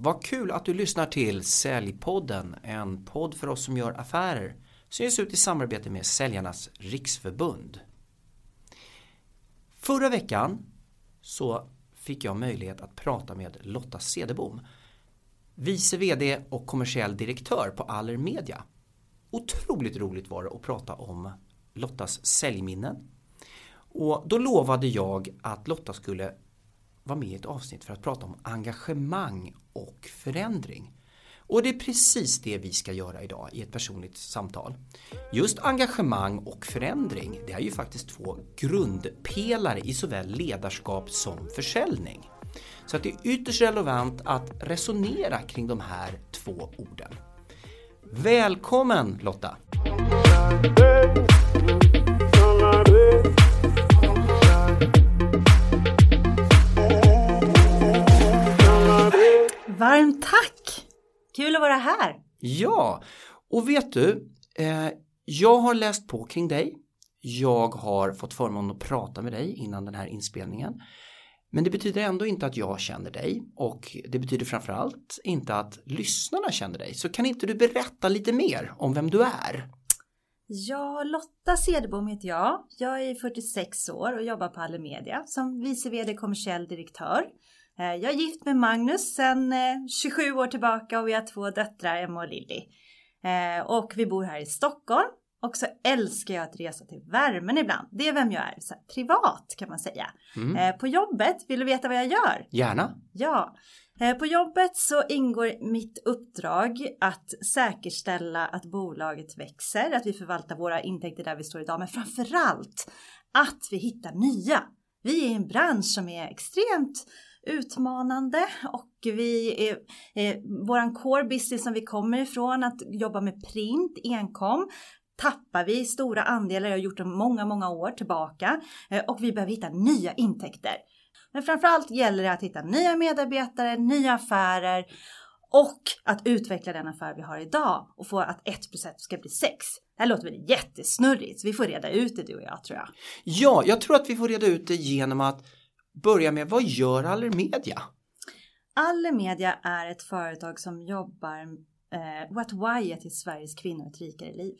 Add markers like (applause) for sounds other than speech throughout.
Vad kul att du lyssnar till Säljpodden, en podd för oss som gör affärer som ges ut i samarbete med Säljarnas Riksförbund. Förra veckan så fick jag möjlighet att prata med Lotta Cederbom, vice VD och kommersiell direktör på Aller Media. Otroligt roligt var det att prata om Lottas säljminnen. Och då lovade jag att Lotta skulle vara med i ett avsnitt för att prata om engagemang och förändring. Och det är precis det vi ska göra idag i ett personligt samtal. Just engagemang och förändring, det är ju faktiskt två grundpelare i såväl ledarskap som försäljning. Så att det är ytterst relevant att resonera kring de här två orden. Välkommen Lotta! Varmt tack! Kul att vara här. Ja, och vet du, eh, jag har läst på kring dig. Jag har fått förmånen att prata med dig innan den här inspelningen. Men det betyder ändå inte att jag känner dig och det betyder framförallt inte att lyssnarna känner dig. Så kan inte du berätta lite mer om vem du är? Ja, Lotta Cederbom heter jag. Jag är 46 år och jobbar på Allemedia som vice vd kommersiell direktör. Eh, jag är gift med Magnus sedan 27 eh, år tillbaka och vi har två döttrar, Emma och Lilly. Eh, och vi bor här i Stockholm och så älskar jag att resa till värmen ibland. Det är vem jag är, så här, privat kan man säga. Mm. På jobbet, vill du veta vad jag gör? Gärna. Ja. På jobbet så ingår mitt uppdrag att säkerställa att bolaget växer, att vi förvaltar våra intäkter där vi står idag, men framförallt att vi hittar nya. Vi är i en bransch som är extremt utmanande och vi är, eh, våran core business som vi kommer ifrån att jobba med print enkom tappar vi stora andelar, jag har gjort det många, många år tillbaka eh, och vi behöver hitta nya intäkter. Men framförallt gäller det att hitta nya medarbetare, nya affärer och att utveckla den affär vi har idag och få att 1 ska bli 6. Det här låter väl jättesnurrigt, så vi får reda ut det du och jag tror jag. Ja, jag tror att vi får reda ut det genom att börja med, vad gör Allermedia? Allermedia är ett företag som jobbar, eh, vårt why är till Sveriges kvinnor ett rikare liv.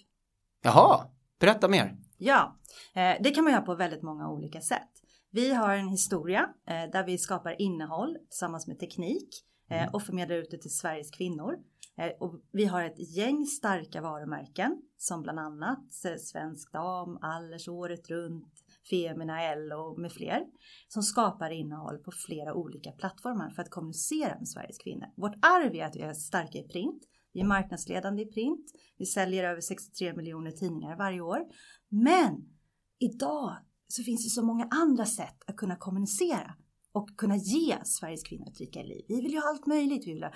Jaha, berätta mer. Ja, eh, det kan man göra på väldigt många olika sätt. Vi har en historia eh, där vi skapar innehåll tillsammans med teknik eh, mm. och förmedlar ut det till Sveriges kvinnor. Eh, och vi har ett gäng starka varumärken som bland annat eh, Svensk Dam, Allers året runt, Femina, L med fler som skapar innehåll på flera olika plattformar för att kommunicera med Sveriges kvinnor. Vårt arv är att vi är starka i print. Vi är marknadsledande i print. Vi säljer över 63 miljoner tidningar varje år. Men idag så finns det så många andra sätt att kunna kommunicera och kunna ge Sveriges kvinnor ett rikare liv. Vi vill ju ha allt möjligt. Vi vill ha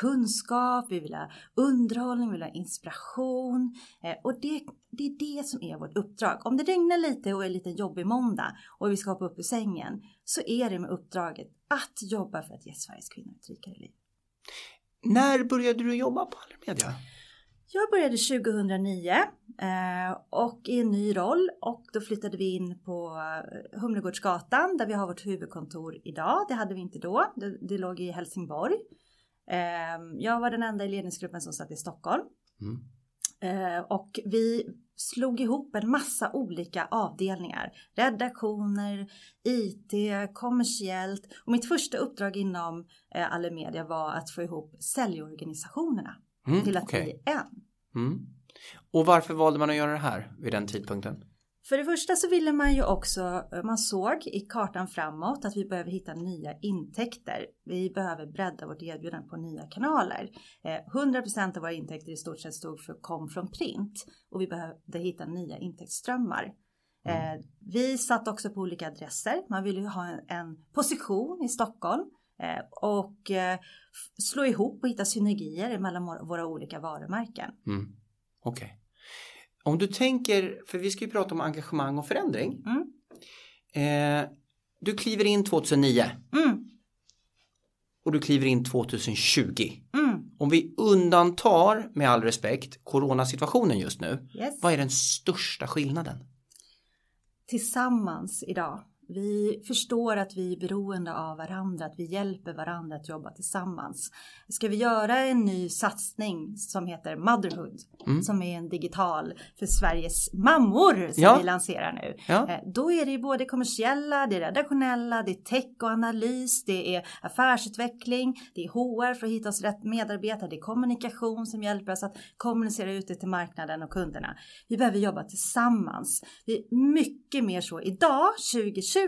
kunskap, vi vill ha underhållning, vi vill ha inspiration. Eh, och det, det är det som är vårt uppdrag. Om det regnar lite och är lite jobbig måndag och vi ska hoppa upp ur sängen så är det med uppdraget att jobba för att ge Sveriges kvinnor ett rikare liv. När började du jobba på Allermedia? Jag började 2009 eh, och i en ny roll och då flyttade vi in på eh, Humlegårdsgatan där vi har vårt huvudkontor idag. Det hade vi inte då. Det, det låg i Helsingborg. Eh, jag var den enda i ledningsgruppen som satt i Stockholm. Mm. Och vi slog ihop en massa olika avdelningar. Redaktioner, IT, kommersiellt. Och mitt första uppdrag inom Allemedia var att få ihop säljorganisationerna mm, till att okay. bli en. Mm. Och varför valde man att göra det här vid den tidpunkten? För det första så ville man ju också, man såg i kartan framåt att vi behöver hitta nya intäkter. Vi behöver bredda vårt erbjudande på nya kanaler. 100% eh, av våra intäkter i stort sett stod för, kom från print och vi behövde hitta nya intäktsströmmar. Mm. Eh, vi satt också på olika adresser. Man ville ju ha en, en position i Stockholm Eh, och eh, slå ihop och hitta synergier mellan våra olika varumärken. Mm. Okej. Okay. Om du tänker, för vi ska ju prata om engagemang och förändring. Mm. Eh, du kliver in 2009. Mm. Och du kliver in 2020. Mm. Om vi undantar, med all respekt, coronasituationen just nu. Yes. Vad är den största skillnaden? Tillsammans idag Vi förstår att vi är beroende av varandra, att vi hjälper varandra att jobba tillsammans. Ska vi göra en ny satsning som heter Motherhood, mm. som är en digital för Sveriges mammor som ja. vi lanserar nu. Ja. Eh, då är det både kommersiella, det är redaktionella, det är tech och analys, det är affärsutveckling, det är HR för att hitta oss rätt medarbetare, det är kommunikation som hjälper oss att kommunicera ute till marknaden och kunderna. Vi behöver jobba tillsammans. Det är mycket mer så idag, 2020,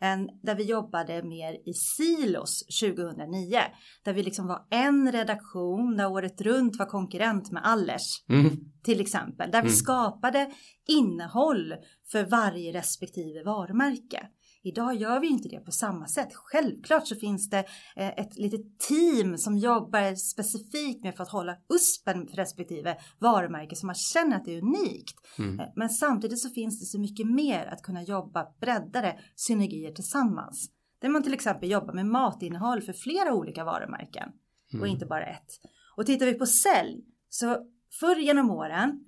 än där vi jobbade mer i silos 2009. Där vi liksom var en redaktion där året runt var konkurrent med Allers. Mm. Till exempel. Där vi mm. skapade innehåll för varje respektive varumärke. Idag gör vi inte det på samma sätt. Självklart så finns det eh, ett litet team som jobbar specifikt med för att hålla USPen för respektive varumärke som man känner att det är unikt. Mm. Eh, men samtidigt så finns det så mycket mer att kunna jobba breddade synergier tillsammans. Där man till exempel jobbar med matinnehåll för flera olika varumärken mm. och inte bara ett. Och tittar vi på sälj så förr genom åren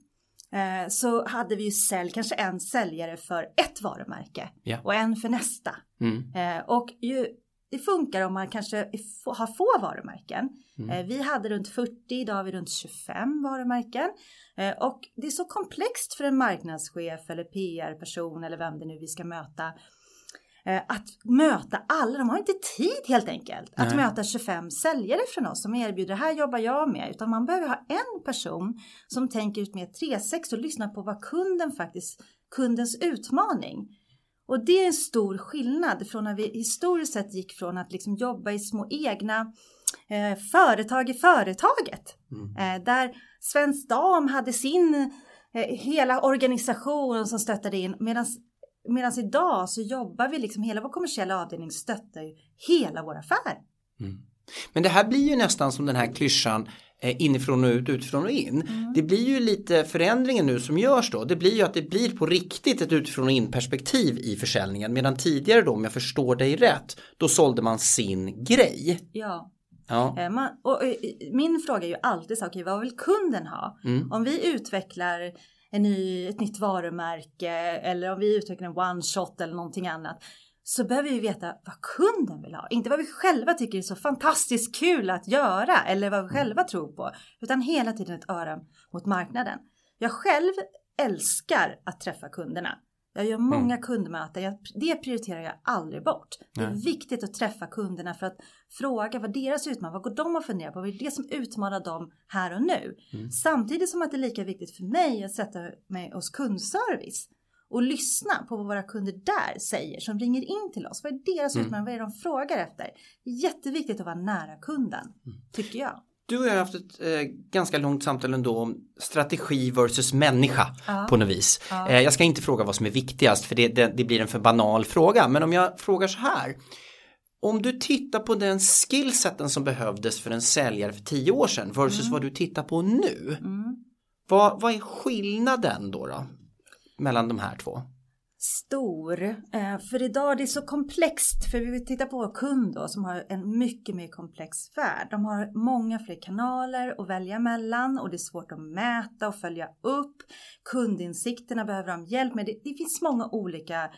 Eh, så hade vi ju sälj, kanske en säljare för ett varumärke yeah. och en för nästa. Mm. Eh, och ju, det funkar om man kanske har få varumärken. Mm. Eh, vi hade runt 40, idag har vi runt 25 varumärken. Och det är så komplext för en marknadschef eller PR-person eller vem det nu vi ska möta Eh, att möta alla. De har inte tid helt enkelt att Nej. möta 25 säljare från oss som erbjuder det här jobbar jag med. Utan man behöver ha en person som tänker ut med 360 och lyssnar på vad kunden faktiskt, kundens utmaning. Och det är en stor skillnad från när vi historiskt sett gick från att liksom jobba i små egna eh, företag i företaget. Mm. Eh, där Svensk Dam hade sin eh, hela organisation som stöttade in medan Medan idag så jobbar vi liksom, hela vår kommersiella avdelning stöttar ju hela vår affär. Mm. Men det här blir ju nästan som den här klyschan eh, inifrån och ut, utifrån och in. Mm. Det blir ju lite förändringen nu som görs då. Det blir ju att det blir på riktigt ett utifrån och in perspektiv i försäljningen. Medan tidigare då, om jag förstår dig rätt, då sålde man sin grej. Ja. Ja. Eh, man, och, eh, min fråga är ju alltid så, okej, vad vill kunden ha? Mm. Om vi utvecklar en ny, ett nytt varumärke eller om vi utvecklar en one shot eller någonting annat så behöver vi veta vad kunden vill ha. Inte vad vi själva tycker är så fantastiskt kul att göra eller vad vi själva tror på. Utan hela tiden ett öra mot marknaden. Jag själv älskar att träffa kunderna. Jag gör många mm. kundmöten. Jag, det prioriterar jag aldrig bort. Det är viktigt att träffa kunderna för att fråga vad deras utmaning, vad går de och funderar på? Vad är det som utmanar dem här och nu? Mm. Samtidigt som att det är lika viktigt för mig att sätta mig hos kundservice och lyssna på vad våra kunder där säger som ringer in till oss. Vad är deras mm. utmaning? Vad är det de frågar efter? Jätteviktigt att vara nära kunden, mm. tycker jag. Du och jag har haft ett eh, ganska långt samtal ändå om strategi versus människa ja. på något vis. Ja. Eh, jag ska inte fråga vad som är viktigast för det, det, det, blir en för banal fråga. Men om jag frågar så här. Om du tittar på den skillseten som behövdes för en säljare för tio år sedan versus mm. vad du tittar på nu. Mm. Vad, vad är skillnaden då, då mellan de här två? Stor. Eh, för idag det är det så komplext. För vi vill titta på kund då, som har en mycket mer komplex värld. De har många fler kanaler att välja mellan och det är svårt att mäta och följa upp. Kundinsikterna behöver de hjälp med. Det, det finns många olika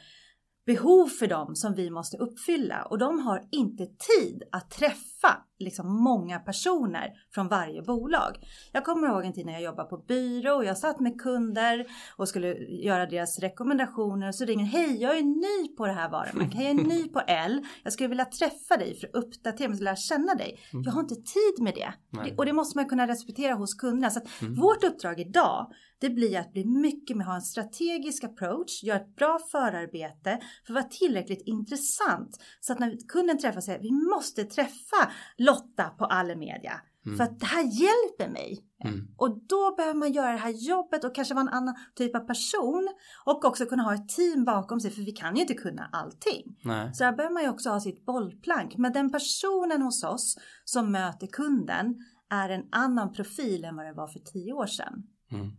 behov för dem som vi måste uppfylla och de har inte tid att träffa liksom många personer från varje bolag. Jag kommer ihåg en tid när jag jobbade på byrå och jag satt med kunder och skulle göra deras rekommendationer och så ringer Hej, jag är ny på det här varumärket. Hej, jag är ny (laughs) på L. Jag skulle vilja träffa dig för att uppdatera mig och lära känna dig. Mm. Jag har inte tid med det. Nej. Och det måste man kunna respektera hos kunderna. Så mm. vårt uppdrag idag det blir att bli mycket mer, ha en strategisk approach, göra ett bra förarbete för att vara tillräckligt intressant. Så att när kunden träffar sig, vi måste träffa Lotta på Allermedia. Mm. För att det här hjälper mig. Mm. Och då behöver man göra det här jobbet och kanske vara en annan typ av person. Och också kunna ha ett team bakom sig för vi kan ju inte kunna allting. Nej. Så där behöver man ju också ha sitt bollplank. Men den personen hos oss som möter kunden är en annan profil än vad det var för tio år sedan. Mm.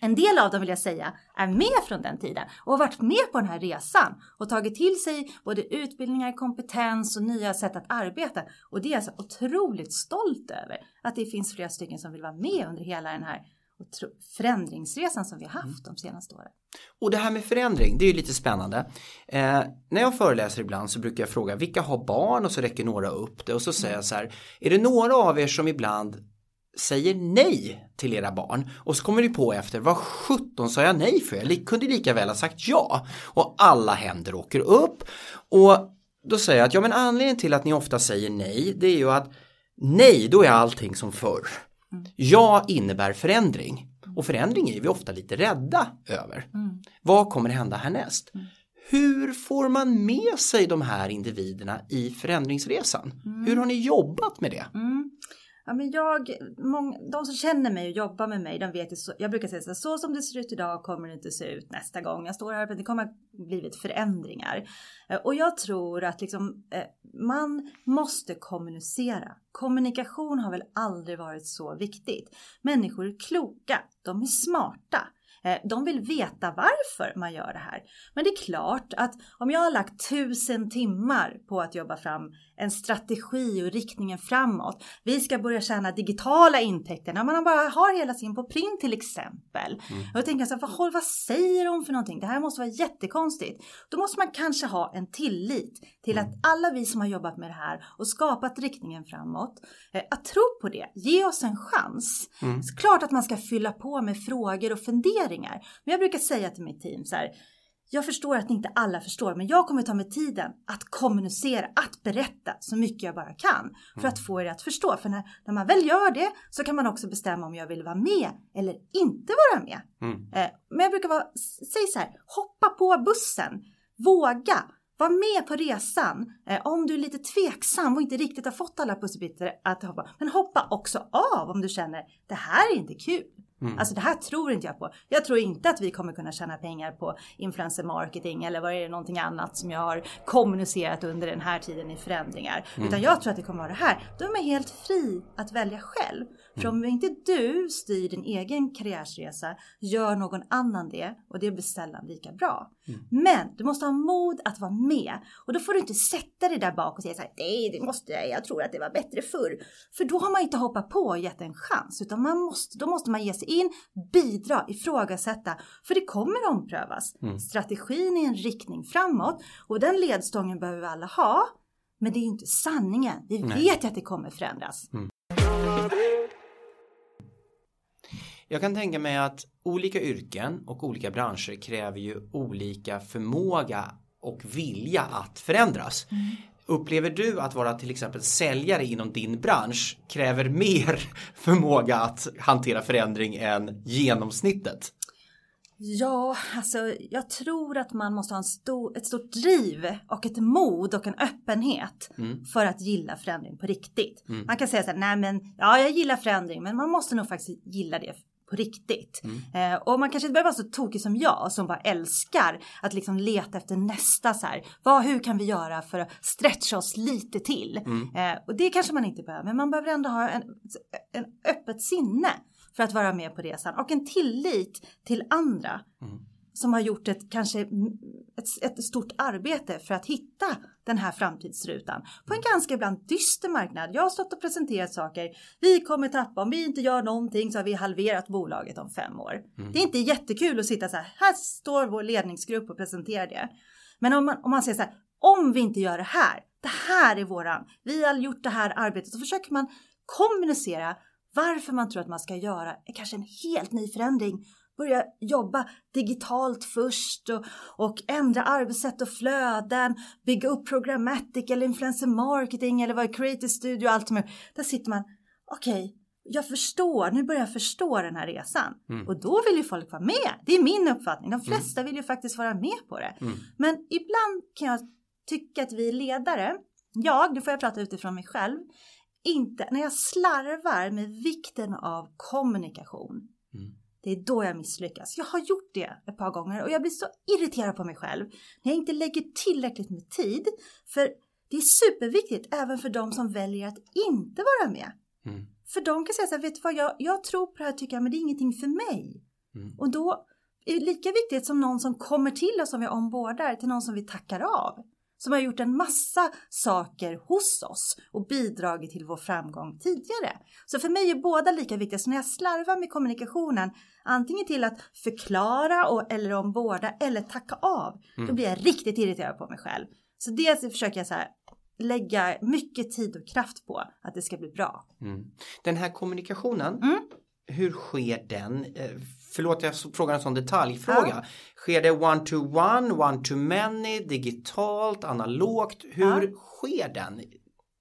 En del av dem vill jag säga är med från den tiden och har varit med på den här resan och tagit till sig både utbildningar, kompetens och nya sätt att arbeta. Och det är jag så otroligt stolt över att det finns flera stycken som vill vara med under hela den här förändringsresan som vi har haft de senaste åren. Och det här med förändring, det är ju lite spännande. Eh, när jag föreläser ibland så brukar jag fråga vilka har barn och så räcker några upp det och så säger jag så här, är det några av er som ibland säger nej till era barn och så kommer ni på efter vad sjutton sa jag nej för? Jag kunde lika väl ha sagt ja och alla händer åker upp och då säger jag att ja men anledningen till att ni ofta säger nej det är ju att nej då är allting som förr. Ja innebär förändring och förändring är vi ofta lite rädda över. Mm. Vad kommer hända härnäst? Mm. Hur får man med sig de här individerna i förändringsresan? Mm. Hur har ni jobbat med det? Ja, men jag, många, de som känner mig och jobbar med mig, de vet ju så, jag brukar säga så, så som det ser ut idag kommer det inte se ut nästa gång jag står här. Det kommer att blivit förändringar. Eh, och jag tror att liksom, eh, man måste kommunicera. Kommunikation har väl aldrig varit så viktigt. Människor är kloka, de är smarta. Eh, de vill veta varför man gör det här. Men det är klart att om jag har lagt tusen timmar på att jobba fram en strategi och riktningen framåt. Vi ska börja tjäna digitala intäkter när man bara har hela sin på print till exempel. Mm. Och då tänker jag så här, vad, vad säger de för någonting? Det här måste vara jättekonstigt. Då måste man kanske ha en tillit till mm. att alla vi som har jobbat med det här och skapat riktningen framåt, eh, att tro på det, ge oss en chans. Mm. Klart att man ska fylla på med frågor och funderingar. Men jag brukar säga till mitt team så här, jag förstår att inte alla förstår, men jag kommer ta mig tiden att kommunicera, att berätta så mycket jag bara kan för mm. att få er att förstå. För när, när, man väl gör det så kan man också bestämma om jag vill vara med eller inte vara med. Mm. Eh, men jag brukar vara, säg så här, hoppa på bussen, våga, var med på resan. Eh, om du är lite tveksam och inte riktigt har fått alla pusselbitar att hoppa, men hoppa också av om du känner det här är inte kul. Mm. Alltså det här tror inte jag på. Jag tror inte att vi kommer kunna tjäna pengar på influencer marketing eller vad är det någonting annat som jag har kommunicerat under den här tiden i förändringar. Mm. Utan jag tror att det kommer vara det här. Då är helt fri att välja själv. För om inte du styr din egen karriärsresa, gör någon annan det och det blir sällan lika bra. Mm. Men du måste ha mod att vara med och då får du inte sätta dig där bak och säga så här, nej det måste jag, jag tror att det var bättre förr. För då har man inte hoppat på och gett en chans utan man måste, då måste man ge sig in, bidra, ifrågasätta för det kommer omprövas. Mm. Strategin är en riktning framåt och den ledstången behöver vi alla ha. Men det är inte sanningen. Vi vet ju att det kommer förändras. Mm. Jag kan tänka mig att olika yrken och olika branscher kräver ju olika förmåga och vilja att förändras. Mm. Upplever du att vara till exempel säljare inom din bransch kräver mer (laughs) förmåga att hantera förändring än genomsnittet? Ja, alltså jag tror att man måste ha en stor, ett stort driv och ett mod och en öppenhet mm. för att gilla förändring på riktigt. Mm. Man kan säga så här, nej men ja, jag gillar förändring, men man måste nog faktiskt gilla det på riktigt. Mm. Eh, och man kanske inte behöver vara så tokig som jag som bara älskar att liksom leta efter nästa så här. Vad, hur kan vi göra för att stretcha oss lite till? Mm. Eh, och det kanske man inte behöver, men man behöver ändå ha en, en öppet sinne för att vara med på resan och en tillit till andra. Mm som har gjort ett kanske ett, ett, stort arbete för att hitta den här framtidsrutan på en ganska ibland dyster marknad. Jag har stått och presenterat saker. Vi kommer tappa, om vi inte gör någonting så har vi halverat bolaget om fem år. Mm. Det är inte jättekul att sitta så här, här står vår ledningsgrupp och presenterar det. Men om man, om man säger så här, om vi inte gör det här, det här är våran, vi har gjort det här arbetet, så försöker man kommunicera varför man tror att man ska göra kanske en helt ny förändring börja jobba digitalt först och, och ändra arbetssätt och flöden, bygga upp programmatic eller influencer marketing eller vad är creative studio och allt med. Där sitter man, okej, okay, jag förstår, nu börjar jag förstå den här resan. Mm. Och då vill ju folk vara med. Det är min uppfattning. De flesta mm. vill ju faktiskt vara med på det. Mm. Men ibland kan jag tycka att vi ledare, jag, nu får jag prata utifrån mig själv, inte, när jag slarvar med vikten av kommunikation. Mm. Det är då jag misslyckas. Jag har gjort det ett par gånger och jag blir så irriterad på mig själv när jag inte lägger tillräckligt med tid. För det är superviktigt även för de som väljer att inte vara med. Mm. För de kan säga så här, vet du vad, jag, jag tror på det här tycker jag, men det är ingenting för mig. Mm. Och då är det lika viktigt som någon som kommer till oss som vi ombordar till någon som vi tackar av. som har gjort en massa saker hos oss och bidragit till vår framgång tidigare. Så för mig är båda lika viktiga. Så när jag slarvar med kommunikationen, antingen till att förklara och, eller omborda eller tacka av, mm. då blir jag riktigt irriterad på mig själv. Så det försöker jag så här, lägga mycket tid och kraft på att det ska bli bra. Mm. Den här kommunikationen, mm. hur sker den? Förlåt jag frågar en sån detaljfråga. Ja. Sker det one to one, one to many, digitalt, analogt? Hur ja. sker den?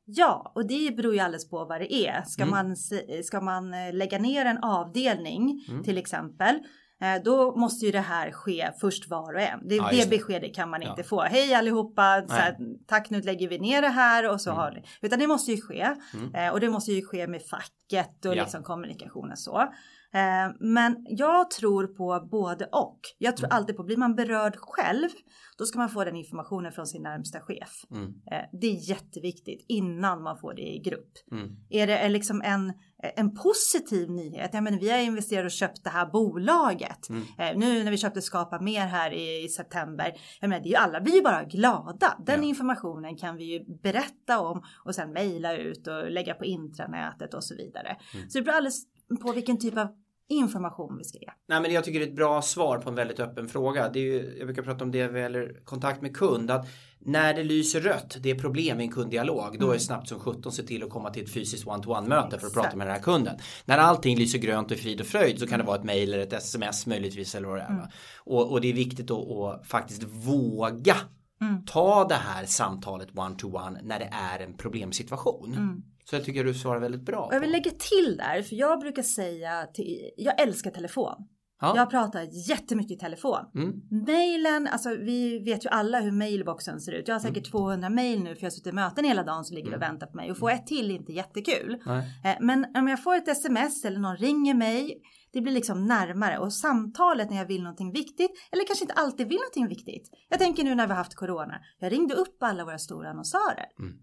Ja, och det beror ju alldeles på vad det är. Ska, mm. man, ska man eh, lägga ner en avdelning mm. till exempel Eh, då måste ju det här ske först var och en. Det, ja, det beskedet kan man inte få. Hej allihopa, här, tack nu lägger vi ner det här och så mm. har ni. Utan det måste ju ske. Mm. Eh, och det måste ju ske med facket och ja. liksom kommunikationen så. Eh, men jag tror på både och. Jag tror mm. alltid på, blir man berörd själv, då ska man få den informationen från sin närmsta chef. Mm. Eh, det är jätteviktigt innan man får det i grupp. Mm. Är det liksom en, en positiv nyhet, jag menar, vi har investerat och köpt det här bolaget. Mm. Eh, nu när vi köpte Skapa Mer här i, i september, jag menar, det är ju alla blir ju bara glada. Den ja. informationen kan vi ju berätta om och sen mejla ut och lägga på intranätet och så vidare. Mm. Så det beror alldeles på vilken typ av information vi ska ge. Nej men jag tycker det är ett bra svar på en väldigt öppen fråga. Det är ju, jag brukar prata om det vad gäller kontakt med kund. Att när det lyser rött, det är problem i en kunddialog, mm. då är det snabbt som 17 se till att komma till ett fysiskt one-to-one möte för att prata med den här kunden. När allting lyser grönt och frid och fröjd så kan det vara ett mail eller ett sms möjligtvis eller vad det är. Mm. Och, och, det är viktigt att, att faktiskt våga mm. ta det här samtalet one-to-one när det är en problemsituation. Mm. Så jag tycker du svarar väldigt bra. Jag vill lägga till där, för jag brukar säga till, jag älskar telefon. Ja. Jag pratar jättemycket i telefon. Mm. Mailen, alltså vi vet ju alla hur mailboxen ser ut. Jag har säkert mm. 200 mail nu för jag har suttit i möten hela dagen som ligger och mm. väntar på mig. Och få ett till är inte jättekul. Nej. Eh, men om jag får ett sms eller någon ringer mig, det blir liksom närmare. Och samtalet när jag vill någonting viktigt, eller kanske inte alltid vill någonting viktigt. Jag tänker nu när vi har haft corona. Jag ringde upp alla våra stora annonsörer. Mm.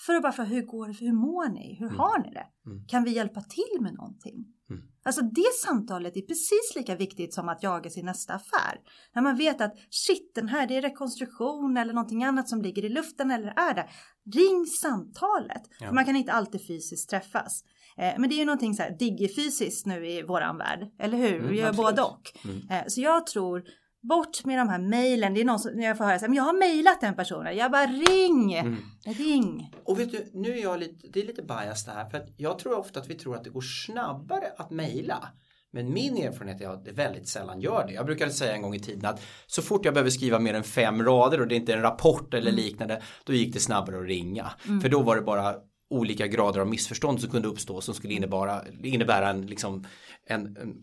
För att bara fråga, hur går det, hur mår ni, hur mm. har ni det? Mm. Kan vi hjälpa till med någonting? Mm. Alltså det samtalet är precis lika viktigt som att jaga sin nästa affär. När man vet att shit, den här det är rekonstruktion eller någonting annat som ligger i luften eller är det. Ring samtalet. Ja. För man kan inte alltid fysiskt träffas. Eh, men det är ju någonting så här digifysiskt nu i våran värld, eller hur? Mm, vi gör både och. Mm. Eh, så jag tror Bort med de här mejlen. Det är någon som, när jag får höra så här, men jag har mejlat den personen. Jag bara ring! Mm. Ring! Och vet du, nu är jag lite, det är lite bias det här. För att jag tror ofta att vi tror att det går snabbare att mejla. Men min erfarenhet är att det väldigt sällan gör det. Jag brukade säga en gång i tiden att så fort jag behöver skriva mer än fem rader och det är inte är en rapport eller mm. liknande, då gick det snabbare att ringa. Mm. För då var det bara olika grader av missförstånd som kunde uppstå som skulle innebära, innebära en, liksom, en, en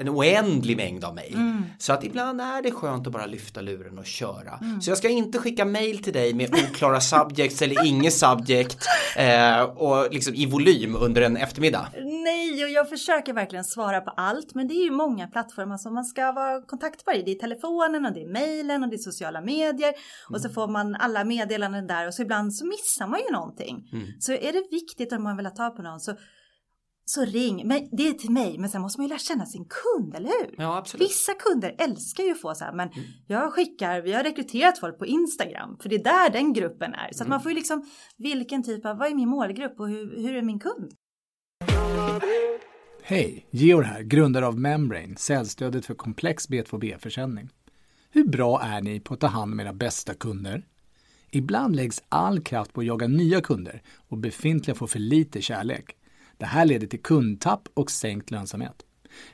en oändlig mängd av mejl. Mm. Så att ibland är det skönt att bara lyfta luren och köra. Mm. Så jag ska inte skicka mejl till dig med oklara subjects eller inget subject eh, och liksom i volym under en eftermiddag. Nej, och jag försöker verkligen svara på allt, men det är ju många plattformar som man ska vara kontaktbar i. Det är telefonen och det är mejlen och det är sociala medier mm. och så mm. får man alla meddelanden där och så ibland så missar man ju någonting. Mm. Så är det viktigt om man vill ha tag på någon så så ring. Men det är till mig, men sen måste man ju lära känna sin kund, eller hur? Ja, absolut. Vissa kunder älskar ju att få så här, men mm. jag skickar, vi har rekryterat folk på Instagram, för det är där den gruppen är. Så mm. att man får ju liksom, vilken typ av, vad är min målgrupp och hur, hur är min kund? Hej, Georg här, grundare av Membrane, säljstödet för komplex B2B-försäljning. Hur bra är ni på att ta hand om era bästa kunder? Ibland läggs all kraft på att jaga nya kunder och befintliga får för lite kärlek. Det här leder till kundtapp och sänkt lönsamhet.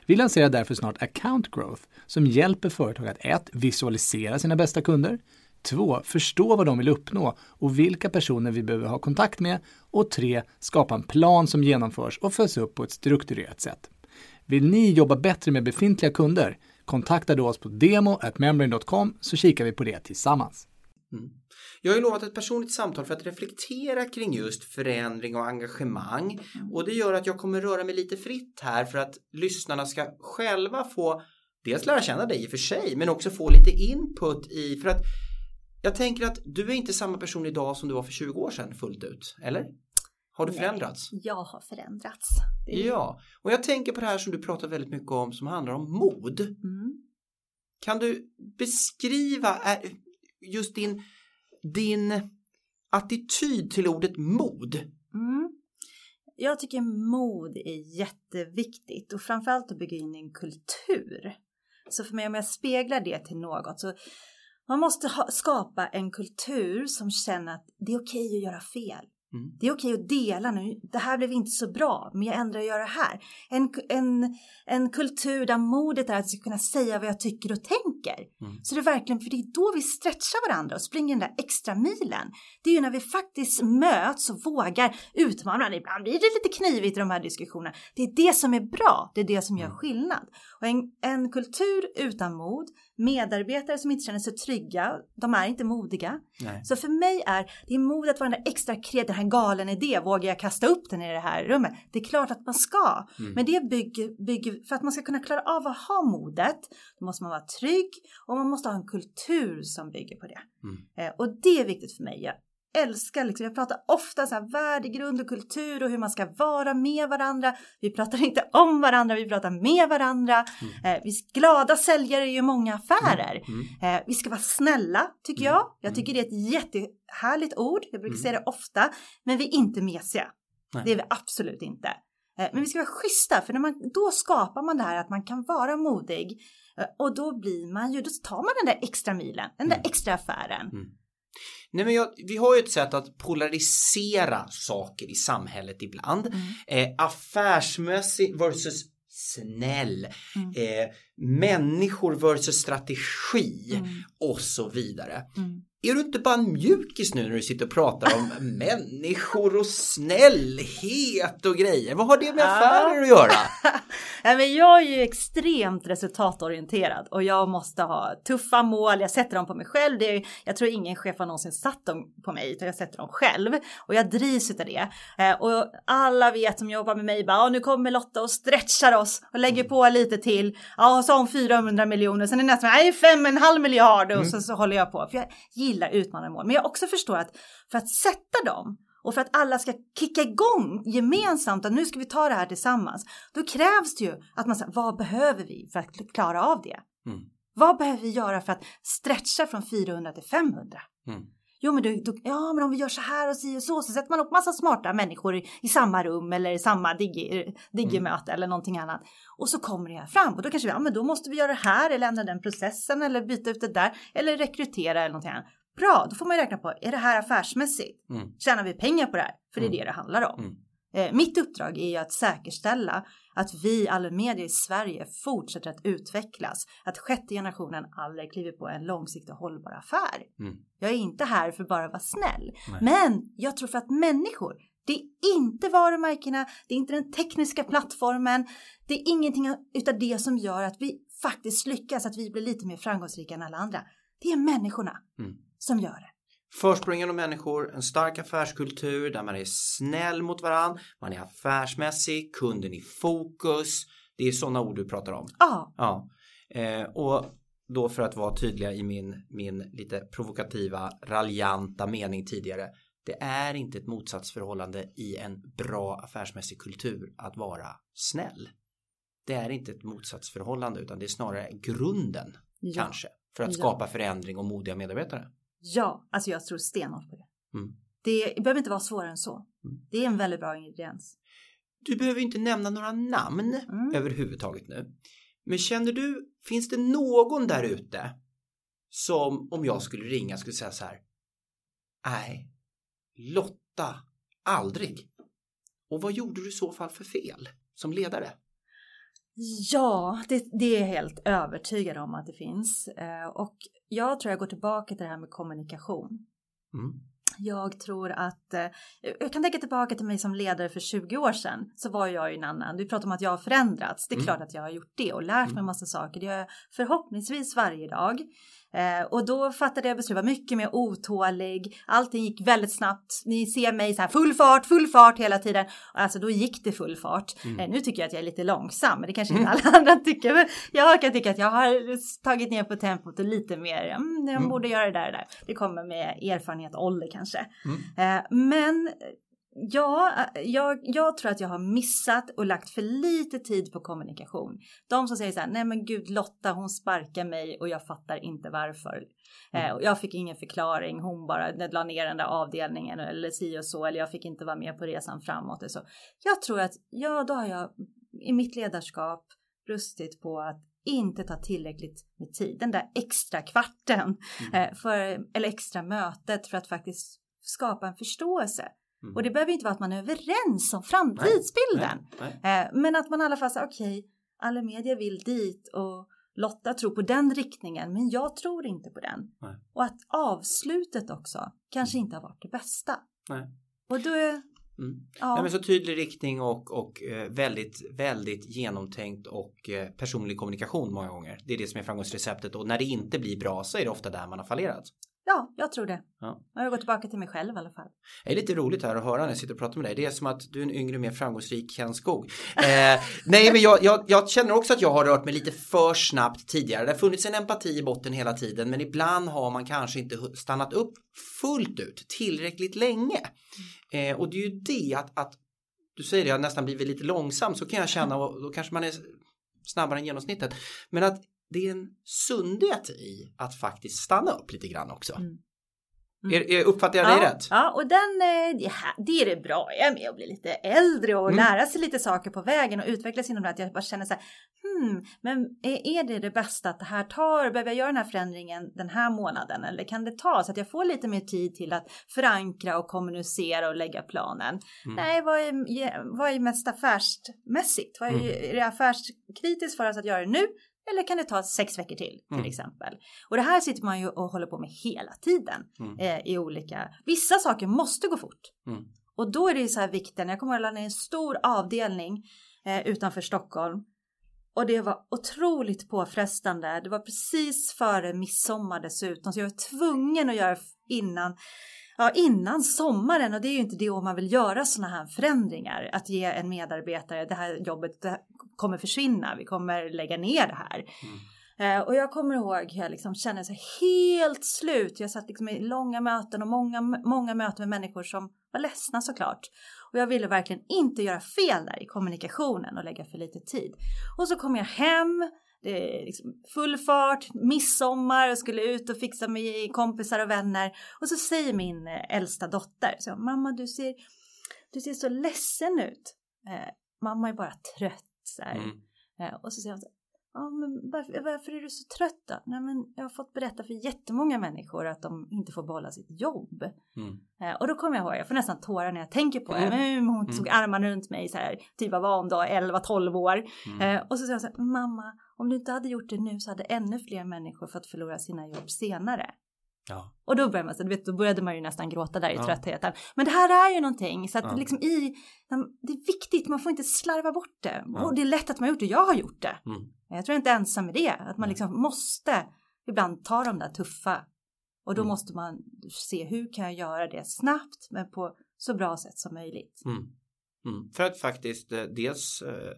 Vi lanserar därför snart Account Growth som hjälper företag att 1. Visualisera sina bästa kunder 2. Förstå vad de vill uppnå och vilka personer vi behöver ha kontakt med och 3. Skapa en plan som genomförs och följs upp på ett strukturerat sätt. Vill ni jobba bättre med befintliga kunder? Kontakta då oss på demo.membrane.com så kikar vi på det tillsammans. Mm. Jag har ju lovat ett personligt samtal för att reflektera kring just förändring och engagemang mm. och det gör att jag kommer röra mig lite fritt här för att lyssnarna ska själva få dels lära känna dig i och för sig men också få lite input i för att jag tänker att du är inte samma person idag som du var för 20 år sedan fullt ut, eller? Har du Nej, förändrats? Jag har förändrats. Ja, och jag tänker på det här som du pratar väldigt mycket om som handlar om mod. Mm. Kan du beskriva just din din attityd till ordet mod? Mm. Jag tycker mod är jätteviktigt och framförallt att bygga in en kultur. Så för mig om jag speglar det till något så man måste ha, skapa en kultur som känner att det är okej att göra fel. Mm. Det är okej att dela nu. Det här blev inte så bra, men jag ändrar och gör det här. En, en, en kultur där modet är att jag ska kunna säga vad jag tycker och tänker. Mm. Så det är verkligen, för det är då vi stretchar varandra och springer den där extra milen. Det är ju när vi faktiskt möts och vågar utmana varandra. Ibland blir det lite knivigt i de här diskussionerna. Det är det som är bra. Det är det som gör mm. skillnad. Och en, en kultur utan mod, medarbetare som inte känner sig trygga, de är inte modiga. Nej. Så för mig är det mod att vara den där extra kreativa, den här galen idé, vågar jag kasta upp den i det här rummet? Det är klart att man ska, mm. men det bygger, bygger, för att man ska kunna klara av att ha modet, då måste man vara trygg och man måste ha en kultur som bygger på det. Mm. Eh, och det är viktigt för mig. Jag älskar, liksom, jag pratar ofta så här värdegrund och kultur och hur man ska vara med varandra. Vi pratar inte om varandra, vi pratar med varandra. Mm. Eh, vi glada säljare är ju många affärer. Mm. mm. Eh, vi ska vara snälla tycker mm. jag. Jag tycker det är ett jättehärligt ord. Jag brukar säga det ofta, men vi är inte mesiga. Nej. Det är vi absolut inte. Eh, men vi ska vara schyssta, för när man, då skapar man det här att man kan vara modig eh, och då blir man ju, då tar man den där extra milen, den där mm. extra affären. Nej, men jag, vi har ju ett sätt att polarisera saker i samhället ibland. Mm. Eh, affärsmässig versus snäll. Mm. Eh, människor versus strategi mm. och så vidare. Mm. Är du inte bara en mjukis nu när du sitter och pratar om (laughs) människor och snällhet och grejer? Vad har det med affärer att göra? (laughs) men jag är ju extremt resultatorienterad och jag måste ha tuffa mål. Jag sätter dem på mig själv. Det är, jag tror ingen chef har någonsin satt dem på mig utan jag sätter dem själv och jag drivs av det. Eh, och alla vet som jobbar med mig bara nu kommer Lotta och stretchar oss och lägger på lite till. Ja, så har hon 400 miljoner. Sen är nästan nej, fem en halv miljard och mm. så, så håller jag på. För jag gillar utmanarmål. Men jag också förstår att för att sätta dem och för att alla ska kicka igång gemensamt att nu ska vi ta det här tillsammans. Då krävs det ju att man säger vad behöver vi för att klara av det? Mm. Vad behöver vi göra för att stretcha från 400 till 500? Mm. Jo, men, du, du, ja, men om vi gör så här och så, så, så sätter man upp massa smarta människor i, i samma rum eller i samma digimöte mm. eller någonting annat. Och så kommer det här fram och då kanske vi, ja, men då måste vi göra det här eller ändra den processen eller byta ut det där eller rekrytera eller någonting annat. Bra, då får man ju räkna på, är det här affärsmässigt? Mm. Tjänar vi pengar på det här? För det är mm. det det handlar om. Mm. Eh, mitt uppdrag är ju att säkerställa att vi Allermedia i Sverige fortsätter att utvecklas. Att sjätte generationen aldrig kliver på en långsiktig och hållbar affär. Mm. Jag är inte här för bara att vara snäll. Nej. Men jag tror för att människor, det är inte varumärkena, det är inte den tekniska plattformen, det är ingenting utav det som gör att vi faktiskt lyckas, att vi blir lite mer framgångsrika än alla andra. Det är människorna. Mm som gör det. Försprångande människor, en stark affärskultur där man är snäll mot varandra, man är affärsmässig, kunden i fokus. Det är sådana ord du pratar om. Ja. ja. Eh, och då för att vara tydliga i min, min lite provokativa, raljanta mening tidigare. Det är inte ett motsatsförhållande i en bra affärsmässig kultur att vara snäll. Det är inte ett motsatsförhållande utan det är snarare grunden ja. kanske för att skapa ja. förändring och modiga medarbetare. Ja, alltså jag tror stenhårt på det. Mm. Det behöver inte vara svårare än så. Mm. Det är en väldigt bra ingrediens. Du behöver inte nämna några namn mm. överhuvudtaget nu. Men känner du, finns det någon där ute som om jag skulle ringa skulle säga så här. Nej, Lotta, aldrig. Och vad gjorde du i så fall för fel som ledare? Ja, det, det är jag helt övertygad om att det finns. Eh, och jag tror jag går tillbaka till det här med kommunikation. Mm. Jag tror att, eh, jag kan tänka tillbaka till mig som ledare för 20 år sedan, så var jag ju en annan. Du pratar om att jag har förändrats. Det är mm. klart att jag har gjort det och lärt mig mm. massa saker. Det gör jag förhoppningsvis varje dag. Eh, och då fattade jag beslut, var mycket mer otålig, allting gick väldigt snabbt. Ni ser mig så här full fart, full fart hela tiden. Alltså då gick det full fart. Mm. Eh, nu tycker jag att jag är lite långsam, men det kanske inte mm. alla (laughs) andra tycker. Men jag kan tycka att jag har tagit ner på tempot och lite mer, mm, jag borde göra det där, där. Det kommer med erfarenhet och ålder kanske. Mm. Eh, men Ja, jag, jag tror att jag har missat och lagt för lite tid på kommunikation. De som säger så här, nej men gud Lotta hon sparkar mig och jag fattar inte varför. Mm. Eh, och jag fick ingen förklaring, hon bara la ner den där avdelningen eller si och så, eller jag fick inte vara med på resan framåt. Och så. Jag tror att, ja då har jag i mitt ledarskap brustit på att inte ta tillräckligt med tid, den där extra kvarten mm. eh, för, eller extra mötet för att faktiskt skapa en förståelse. Mm. Och det behöver inte vara att man är överens om framtidsbilden. Nej, nej, nej. Eh, men att man i alla fall säger okej, okay, alla medier vill dit och Lotta tror på den riktningen men jag tror inte på den. Och att avslutet också kanske mm. inte har varit det bästa. Och då är, Mm. Ja. Nej, men så tydlig riktning och, och eh, väldigt, väldigt genomtänkt och eh, personlig kommunikation många gånger. Det är det som är framgångsreceptet och när det inte blir bra så är det ofta där man har fallerat. Ja, jag tror det. Ja. Jag har gått tillbaka till mig själv i alla fall. Det är lite roligt här att höra när jag sitter och pratar med dig. Det är som att du är en yngre, mer framgångsrik Ken Skog. Eh, (laughs) nej, men jag, jag, jag, känner också att jag har rört mig lite för snabbt tidigare. Det har funnits en empati i botten hela tiden, men ibland har man kanske inte stannat upp fullt ut tillräckligt länge. Eh, och det är ju det att, att du säger det, jag har nästan blivit lite långsam, så kan jag känna och då kanske man är snabbare än genomsnittet. Men att det är en sundhet i att faktiskt stanna upp lite grann också. Mm. Mm. Är, uppfattar jag dig ja, rätt? Ja, och den, eh, det är det bra jag är med att bli lite äldre och mm. lära sig lite saker på vägen och utvecklas inom det. Att jag bara känner så här, hmm, men är det det bästa att det här tar? Behöver jag göra den här förändringen den här månaden? Eller kan det ta så att jag får lite mer tid till att förankra och kommunicera och lägga planen? Mm. Nej, vad är, vad är mest affärsmässigt? Vad är, mm. är det affärskritiskt för oss att göra det nu? Eller kan det ta sex veckor till till mm. exempel? Och det här sitter man ju och håller på med hela tiden mm. eh, i olika. Vissa saker måste gå fort mm. och då är det ju så här vikten. Jag kommer att ner en stor avdelning eh, utanför Stockholm och det var otroligt påfrestande. Det var precis före midsommar dessutom så jag var tvungen att göra innan ja, innan sommaren och det är ju inte det om man vill göra sådana här förändringar. Att ge en medarbetare det här jobbet det kommer försvinna, vi kommer lägga ner det här. Mm. Eh, och jag kommer ihåg hur jag liksom kände sig helt slut. Jag satt liksom i långa möten och många, många möten med människor som var ledsna såklart. Och jag ville verkligen inte göra fel där i kommunikationen och lägga för lite tid. Och så kom jag hem det är liksom full fart, midsommar och skulle ut och fixa med kompisar och vänner. Och så säger min eh, äldsta dotter, så, mamma du ser, du ser så ledsen ut. Eh, mamma är bara trött så mm. eh, och så säger hon så Ja, men varför, varför, är du så trött då? Nej, men jag har fått berätta för jättemånga människor att de inte får behålla sitt jobb. Mm. Eh, och då kommer jag ihåg, jag får nästan tårar när jag tänker på det. Mm. Hon tog mm. armarna runt mig så här, typ vad var hon då, 11-12 år. Mm. Eh, och så säger hon så här, mamma, om du inte hade gjort det nu så hade ännu fler människor fått förlora sina jobb senare. Ja. Och då började, man, så, vet, då började man ju nästan gråta där i ja. tröttheten. Men det här är ju någonting så att ja. liksom i, det är viktigt, man får inte slarva bort det. Och det är lätt att man har gjort det, jag har gjort det. Mm. Jag tror jag inte ensam med det, att man liksom måste ibland ta de där tuffa. Och då mm. måste man se hur kan jag göra det snabbt men på så bra sätt som möjligt. Mm. mm. För att faktiskt eh, dels eh,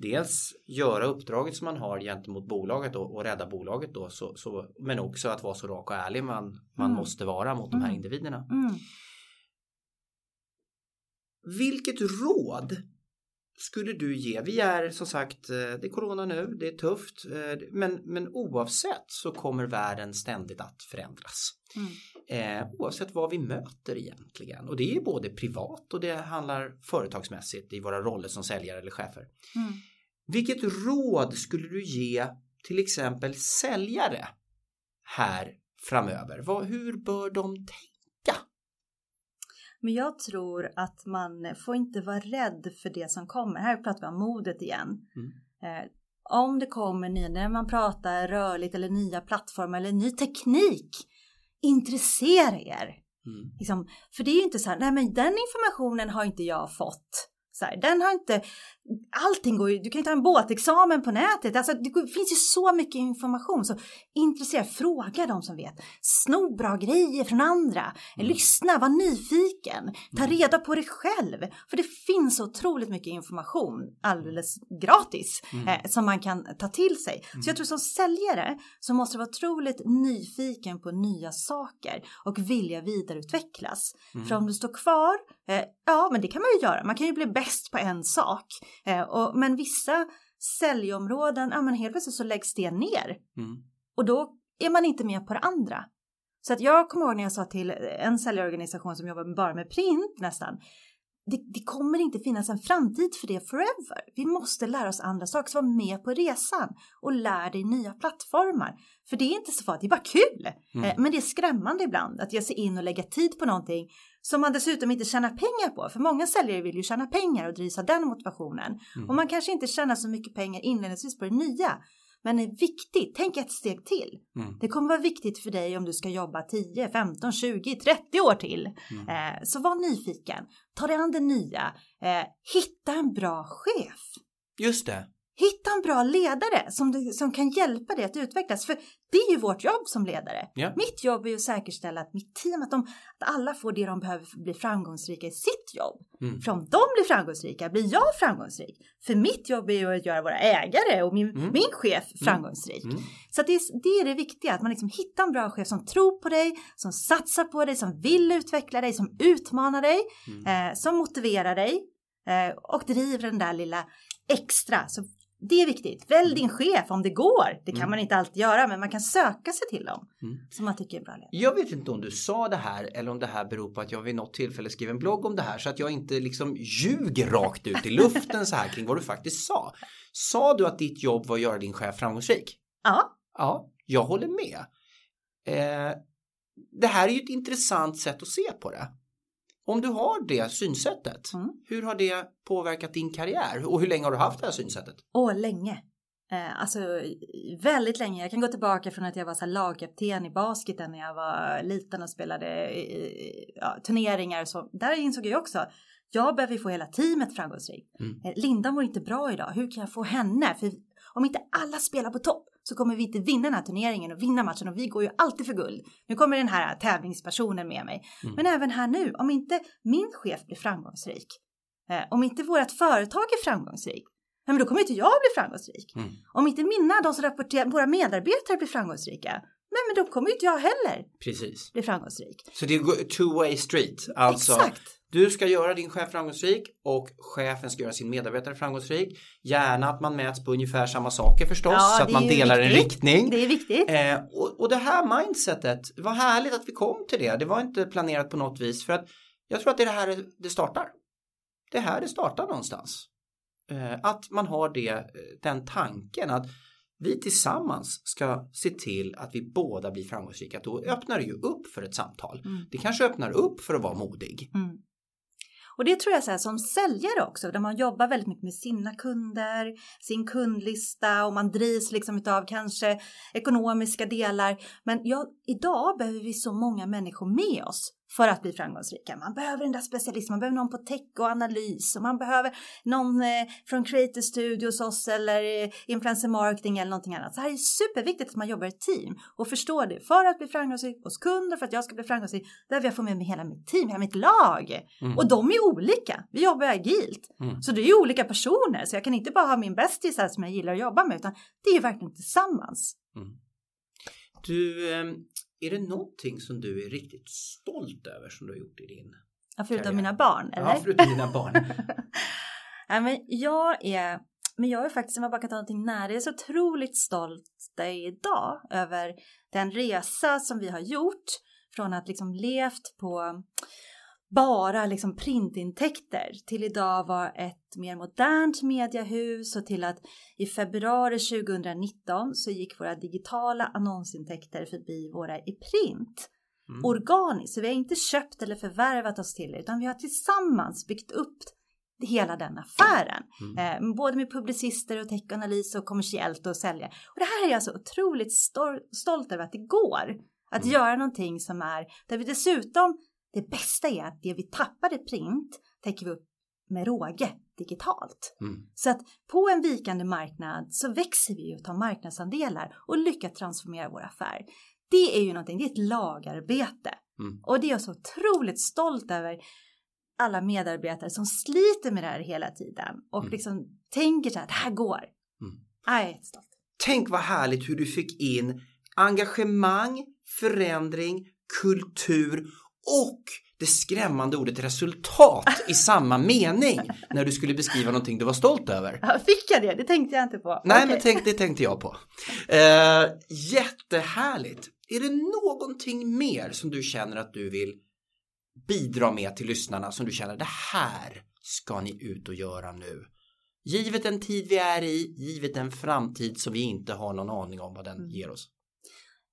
dels göra uppdraget som man har gentemot bolaget då, och rädda bolaget då så, så, men också att vara så rak och ärlig man, man mm. måste vara mot de här mm. individerna. Mm. Vilket råd skulle du ge? Vi är som sagt, eh, det är corona nu, det är tufft, eh, men, men oavsett så kommer världen ständigt att förändras. Mm. Eh, oavsett vad vi möter egentligen. Och det är både privat och det handlar företagsmässigt i våra roller som säljare eller chefer. Mm. Vilket råd skulle du ge till exempel säljare här framöver? Vad, hur bör de tänka? Men jag tror att man får inte vara rädd för det som kommer. Här pratar vi om modet igen. Mm. Eh, om det kommer nya, när man pratar rörligt eller nya plattformar eller ny teknik, intressera er. Mm. Liksom, för det är ju inte så här, nej men den informationen har inte jag fått. Så här, den har inte, allting går ju, du kan ju ta en båtexamen på nätet, alltså det finns ju så mycket information. Så intressera, fråga de som vet. Sno bra grejer från andra, mm. lyssna, var nyfiken, ta mm. reda på det själv. För det finns så otroligt mycket information alldeles gratis mm. eh, som man kan ta till sig. Så jag mm. tror som säljare så måste du vara otroligt nyfiken på nya saker och vilja vidareutvecklas. Mm. För om du står kvar, eh, ja men det kan man ju göra, man kan ju bli bäst på en sak. Eh, och, men vissa säljområden, ja men helt plötsligt så läggs det ner. Mm. Och då är man inte med på det andra. Så att jag kommer ihåg när jag sa till en säljorganisation som jobbar bara med print nästan. Det, det, kommer inte finnas en framtid för det forever. Vi måste lära oss andra saker, så var med på resan och lär dig nya plattformar. För det är inte så farligt, det är bara kul. Mm. Eh, men det är skrämmande ibland att ge sig in och lägga tid på någonting som man dessutom inte tjänar pengar på. För många säljare vill ju tjäna pengar och drivs av den motivationen. Mm. Och man kanske inte tjänar så mycket pengar inledningsvis på det nya. Men det är viktigt, tänk ett steg till. Mm. Det kommer vara viktigt för dig om du ska jobba 10, 15, 20, 30 år till. Mm. Eh, så var nyfiken, ta dig an det nya, eh, hitta en bra chef. Just det. Hitta en bra ledare som, du, som kan hjälpa dig att utvecklas. För det är ju vårt jobb som ledare. Yeah. Mitt jobb är ju att säkerställa att mitt team, att, de, att alla får det de behöver för att bli framgångsrika i sitt jobb. Mm. För om de blir framgångsrika blir jag framgångsrik. För mitt jobb är ju att göra våra ägare och min, mm. min chef mm. framgångsrik. Mm. Så det, är, det är det viktiga, att man liksom hittar en bra chef som tror på dig, som satsar på dig, som vill utveckla dig, som utmanar dig, mm. eh, som motiverar dig eh, och driver den där lilla extra. Så det är viktigt. Välj din chef om det går. Det kan mm. man inte alltid göra, men man kan söka sig till dem mm. som man tycker är bra ledare. Jag vet inte om du sa det här eller om det här beror på att jag vid något tillfälle skrev en blogg om det här så att jag inte liksom ljuger rakt ut i luften så här kring vad du faktiskt sa. Sa du att ditt jobb var att göra din chef framgångsrik? Ja. Ja, jag håller med. Eh, det här är ju ett intressant sätt att se på det. Om du har det synsättet, mm. hur har det påverkat din karriär och hur länge har du haft det här synsättet? Åh, länge. Eh, alltså väldigt länge. Jag kan gå tillbaka från att jag var så lagkapten i basketen när jag var liten och spelade ja, turneringar. Så där insåg jag också jag behöver få hela teamet framgångsrikt. Mm. Eh, Linda mår inte bra idag. Hur kan jag få henne? För om inte alla spelar på topp så kommer vi inte vinna den här turneringen och vinna matchen och vi går ju alltid för guld. Nu kommer den här tävlingspersonen med mig. Mm. Men även här nu, om inte min chef blir framgångsrik, eh, om inte vårt företag är framgångsrikt, men då kommer inte jag bli framgångsrik. Mm. Om inte mina, de som rapporterar, våra medarbetare blir framgångsrika, nej men då kommer inte jag heller Precis. bli framgångsrik. Så det är two way street. Alltså, Exakt. Du ska göra din chef framgångsrik och chefen ska göra sin medarbetare framgångsrik. Gärna att man mäts på ungefär samma saker förstås ja, så att man delar viktigt. en riktning. Det är viktigt. Eh, och, och det här mindsetet, vad härligt att vi kom till det. Det var inte planerat på något vis för att jag tror att det är det här det startar. Det är här det startar någonstans. Eh, att man har det, den tanken att vi tillsammans ska se till att vi båda blir framgångsrika. Då öppnar det ju upp för ett samtal. Mm. Det kanske öppnar upp för att vara modig. Mm. Och det tror jag så här, som säljare också, där man jobbar väldigt mycket med sina kunder, sin kundlista och man drivs liksom av kanske ekonomiska delar. Men ja, idag behöver vi så många människor med oss för att bli framgångsrika. Man behöver den där specialisten, man behöver någon på tech och analys och man behöver någon eh, från Creator Studios oss eller eh, influencer marketing eller någonting annat. Så här är superviktigt att man jobbar i team och förstår det. För att bli framgångsrik hos kunder, för att jag ska bli framgångsrik, behöver jag få med mig hela mitt team, hela mitt lag. Mm. Och de är olika. Vi jobbar agilt. Mm. Så det är olika personer, så jag kan inte bara ha min bästis här som jag gillar att jobba med, utan det är verkligen tillsammans. Mm. Du, ehm, är det någonting som du är riktigt stolt över som du har gjort i din Ja, förutom karriär? mina barn, eller? Ja, förutom dina barn. (laughs) ja, men jag är, men jag är faktiskt, om jag bara kan ta någonting nära, jag är så otroligt stolt idag över den resa som vi har gjort från att liksom levt på bara liksom printintäkter till idag vara ett mer modernt mediehus och till att i februari 2019 så gick våra digitala annonsintäkter förbi våra i print. Mm. Organiskt, så vi har inte köpt eller förvärvat oss till det utan vi har tillsammans byggt upp hela den affären. Mm. Eh, både med publicister och techanalys och kommersiellt och sälja. Och det här är jag så otroligt stolt över att det går. Att mm. göra någonting som är, där vi dessutom det bästa är att det vi tappade print täcker vi upp med råge digitalt. Mm. Så att på en vikande marknad så växer vi och tar marknadsandelar och lyckas transformera vår affär. Det är ju någonting, det är ett lagarbete. Mm. Och det är jag så otroligt stolt över alla medarbetare som sliter med det här hela tiden och Mm. liksom tänker så här, det här går. Mm. Jag är jättestolt. Tänk vad härligt hur du fick in engagemang, förändring, kultur och det skrämmande ordet resultat i samma mening när du skulle beskriva någonting du var stolt över. Fick jag det? Det tänkte jag inte på. Nej, Okej. men tänk, det tänkte jag på. Eh, jättehärligt. Är det någonting mer som du känner att du vill bidra med till lyssnarna som du känner det här ska ni ut och göra nu? Givet den tid vi är i, givet den framtid som vi inte har någon aning om vad den Mm. ger oss.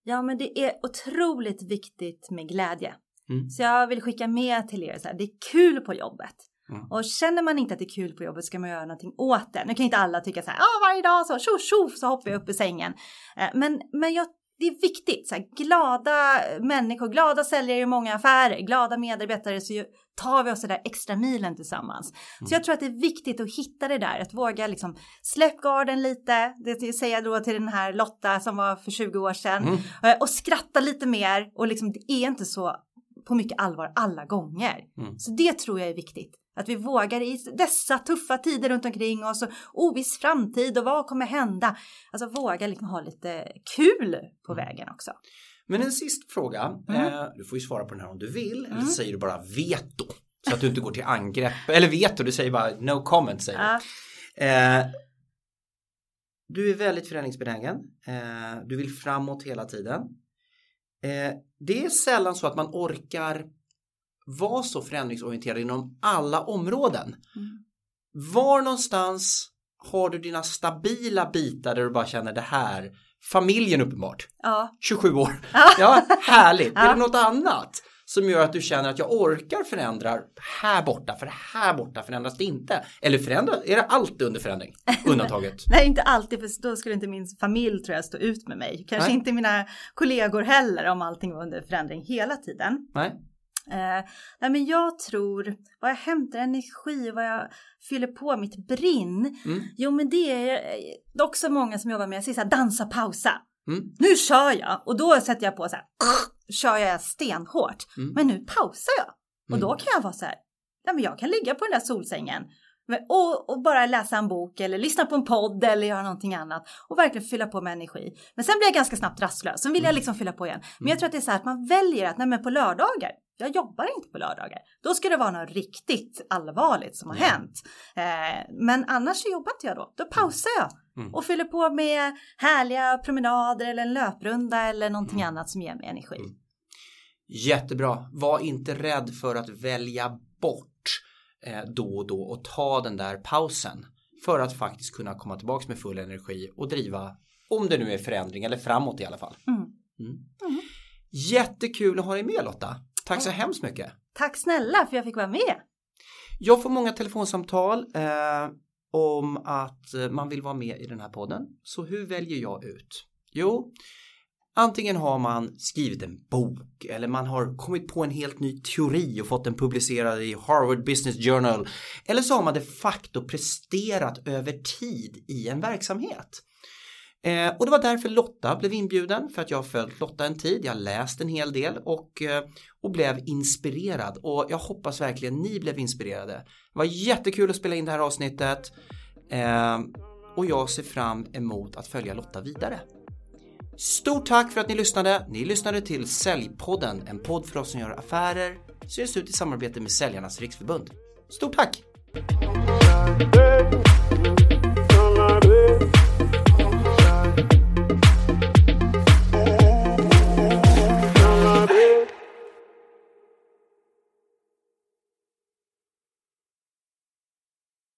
Ja, men det är otroligt viktigt med glädje. Mm. Så jag vill skicka med till er så här, det är kul på jobbet. Mm. Och känner man inte att det är kul på jobbet ska man göra någonting åt det. Nu kan inte alla tycka så här, ah, varje dag så tjoff tjoff så hoppar jag upp ur sängen. Eh, Men, men jag, det är viktigt, så här, glada människor, glada säljare i många affärer, glada medarbetare så tar vi oss det där extra milen tillsammans. Så jag tror att det är viktigt att hitta det där, att våga liksom släpp garden lite, det säger jag då till den här Lotta som var för 20 år sedan, Mm. Eh, och skratta lite mer och liksom det är inte så på mycket allvar alla gånger. Mm. Så det tror jag är viktigt. Att vi vågar i dessa tuffa tider runt omkring oss och oviss framtid och vad kommer hända? Alltså våga liksom ha lite kul på Mm. vägen också. Men en sista fråga. Mm. Eh, du får ju svara på den här om du vill eller Mm. säger du bara veto. Så att du inte går till angrepp. Eller veto, du säger bara no comment. Säger du. Ja, Eh, du är väldigt förändringsbenägen. Eh, du vill framåt hela tiden. Eh, det är sällan så att man orkar vara så förändringsorienterad inom alla områden. Mm. Var någonstans har du dina stabila bitar där du bara känner det här? Familjen uppenbart. ja. 27 år. Ja. Ja, härligt. Är Ja. det något annat som gör att du känner att jag orkar förändra här borta, för här borta förändras det inte? Eller förändras, är det allt under förändring? (laughs) Undantaget. Nej, inte alltid, för då skulle inte min familj tror jag stå ut med mig. Kanske Nej. inte mina kollegor heller om allting var under förändring hela tiden. Nej? Eh, nej, men jag tror, vad jag hämtar energi, vad jag fyller på mitt brinn. Mm. Jo, men det är det är också många som jobbar med, jag säger så här, dansa, pausa. Mm. Nu kör jag och då sätter jag på så här, kör jag stenhårt. Mm. Men nu pausar jag och då Mm. kan jag vara så här, ja, men jag kan ligga på den där solsängen och, och bara läsa en bok eller lyssna på en podd eller göra någonting annat och verkligen fylla på med energi. Men sen blir jag ganska snabbt rastlös, sen vill jag liksom fylla på igen. Men jag tror att det är så här att man väljer att, nej men på lördagar, jag jobbar inte på lördagar. Då ska det vara något riktigt allvarligt som har Ja. hänt. Eh, men annars så jobbar inte jag då, då pausar jag Mm. och fyller på med härliga promenader eller en löprunda eller någonting annat som ger mig energi. Mm. Jättebra. Var inte rädd för att välja bort eh, då och då och ta den där pausen för att faktiskt kunna komma tillbaks med full energi och driva, om det nu är förändring eller framåt i alla fall. Mm. Mm. Mm. Jättekul att ha dig med Lotta. Tack så hemskt mycket. Tack snälla för jag fick vara med. Jag får många telefonsamtal eh, om att eh, man vill vara med i den här podden. Så hur väljer jag ut? Jo, antingen har man skrivit en bok eller man har kommit på en helt ny teori och fått den publicerad i Harvard Business Journal. Eller så har man de facto presterat över tid i en verksamhet. Eh, och det var därför Lotta blev inbjuden för att jag har följt Lotta en tid, jag har läst en hel del och, eh, och blev inspirerad och jag hoppas verkligen ni blev inspirerade. Det var jättekul att spela in det här avsnittet eh, och jag ser fram emot att följa Lotta vidare. Stort tack för att ni lyssnade. Ni lyssnade till Säljpodden, en podd för oss som gör affärer, syns ut i samarbete med Säljarnas Riksförbund. Stort tack!